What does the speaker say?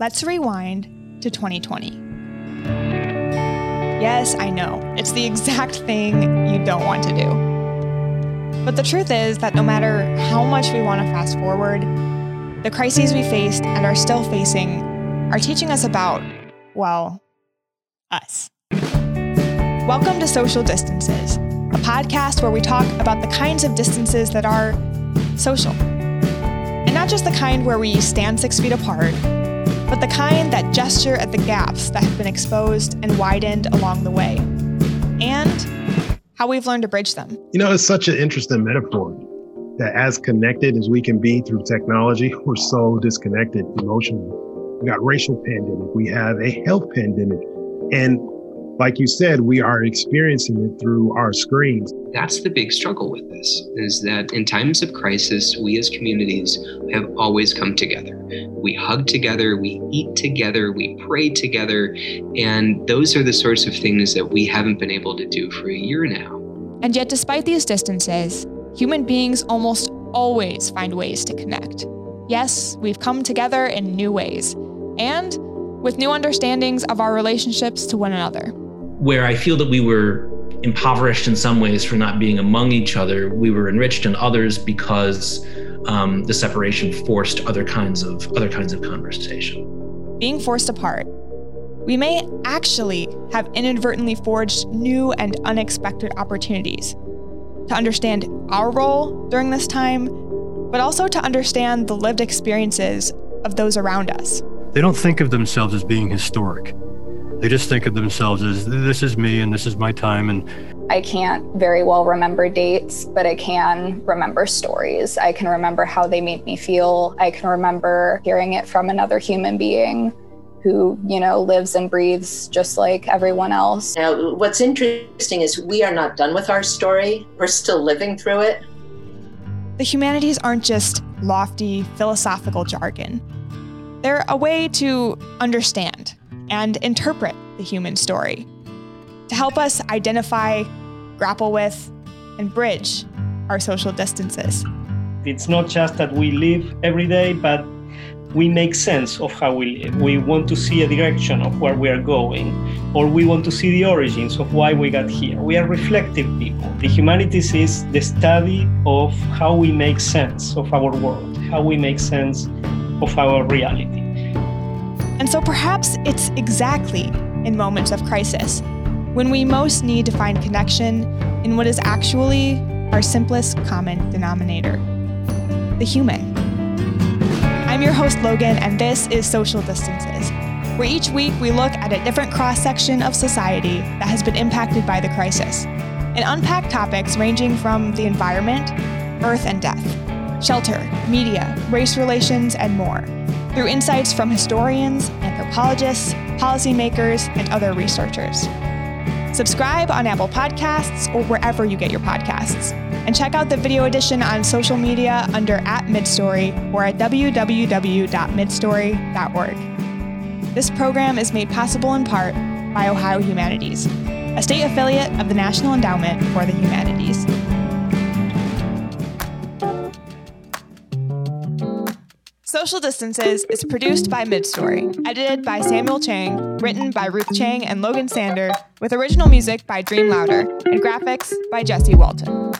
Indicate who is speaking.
Speaker 1: let's rewind to 2020. Yes, I know, it's the exact thing you don't want to do. But the truth is that no matter how much we want to fast forward, the crises we faced and are still facing are teaching us about, well, us. Welcome to Social Distances, a podcast where we talk about the kinds of distances that are social. And not just the kind where we stand six feet apart, but the kind that gesture at the gaps that have been exposed and widened along the way, and how we've learned to bridge them.
Speaker 2: You know, it's such an interesting metaphor that as connected as we can be through technology, we're so disconnected emotionally. We got racial pandemic, we have a health pandemic, and like you said, we are experiencing it through our screens.
Speaker 3: That's the big struggle with this is that in times of crisis, we as communities have always come together. We hug together, we eat together, we pray together, and those are the sorts of things that we haven't been able to do for a year now.
Speaker 1: And yet, despite these distances, human beings almost always find ways to connect. Yes, we've come together in new ways, and with new understandings of our relationships to one another
Speaker 4: where I feel that we were impoverished in some ways for not being among each other, we were enriched in others because um, the separation forced other kinds of other kinds of conversation.
Speaker 1: Being forced apart, we may actually have inadvertently forged new and unexpected opportunities to understand our role during this time, but also to understand the lived experiences of those around us.
Speaker 5: They don't think of themselves as being historic. They just think of themselves as this is me and this is my time. And
Speaker 6: I can't very well remember dates, but I can remember stories. I can remember how they made me feel. I can remember hearing it from another human being who, you know, lives and breathes just like everyone else.
Speaker 7: Now, what's interesting is we are not done with our story, we're still living through it.
Speaker 1: The humanities aren't just lofty philosophical jargon, they're a way to understand and interpret the human story to help us identify, grapple with, and bridge our social distances.
Speaker 8: It's not just that we live every day, but we make sense of how we live. We want to see a direction of where we are going, or we want to see the origins of why we got here. We are reflective people. The humanities is the study of how we make sense of our world, how we make sense of our reality.
Speaker 1: And so perhaps it's exactly in moments of crisis when we most need to find connection in what is actually our simplest common denominator the human. I'm your host, Logan, and this is Social Distances, where each week we look at a different cross section of society that has been impacted by the crisis and unpack topics ranging from the environment, earth and death, shelter, media, race relations, and more through insights from historians, anthropologists, policymakers, and other researchers. Subscribe on Apple Podcasts or wherever you get your podcasts. And check out the video edition on social media under at Midstory or at www.midstory.org. This program is made possible in part by Ohio Humanities, a state affiliate of the National Endowment for the Humanities. Social Distances is produced by Midstory, edited by Samuel Chang, written by Ruth Chang and Logan Sander, with original music by Dream Louder, and graphics by Jesse Walton.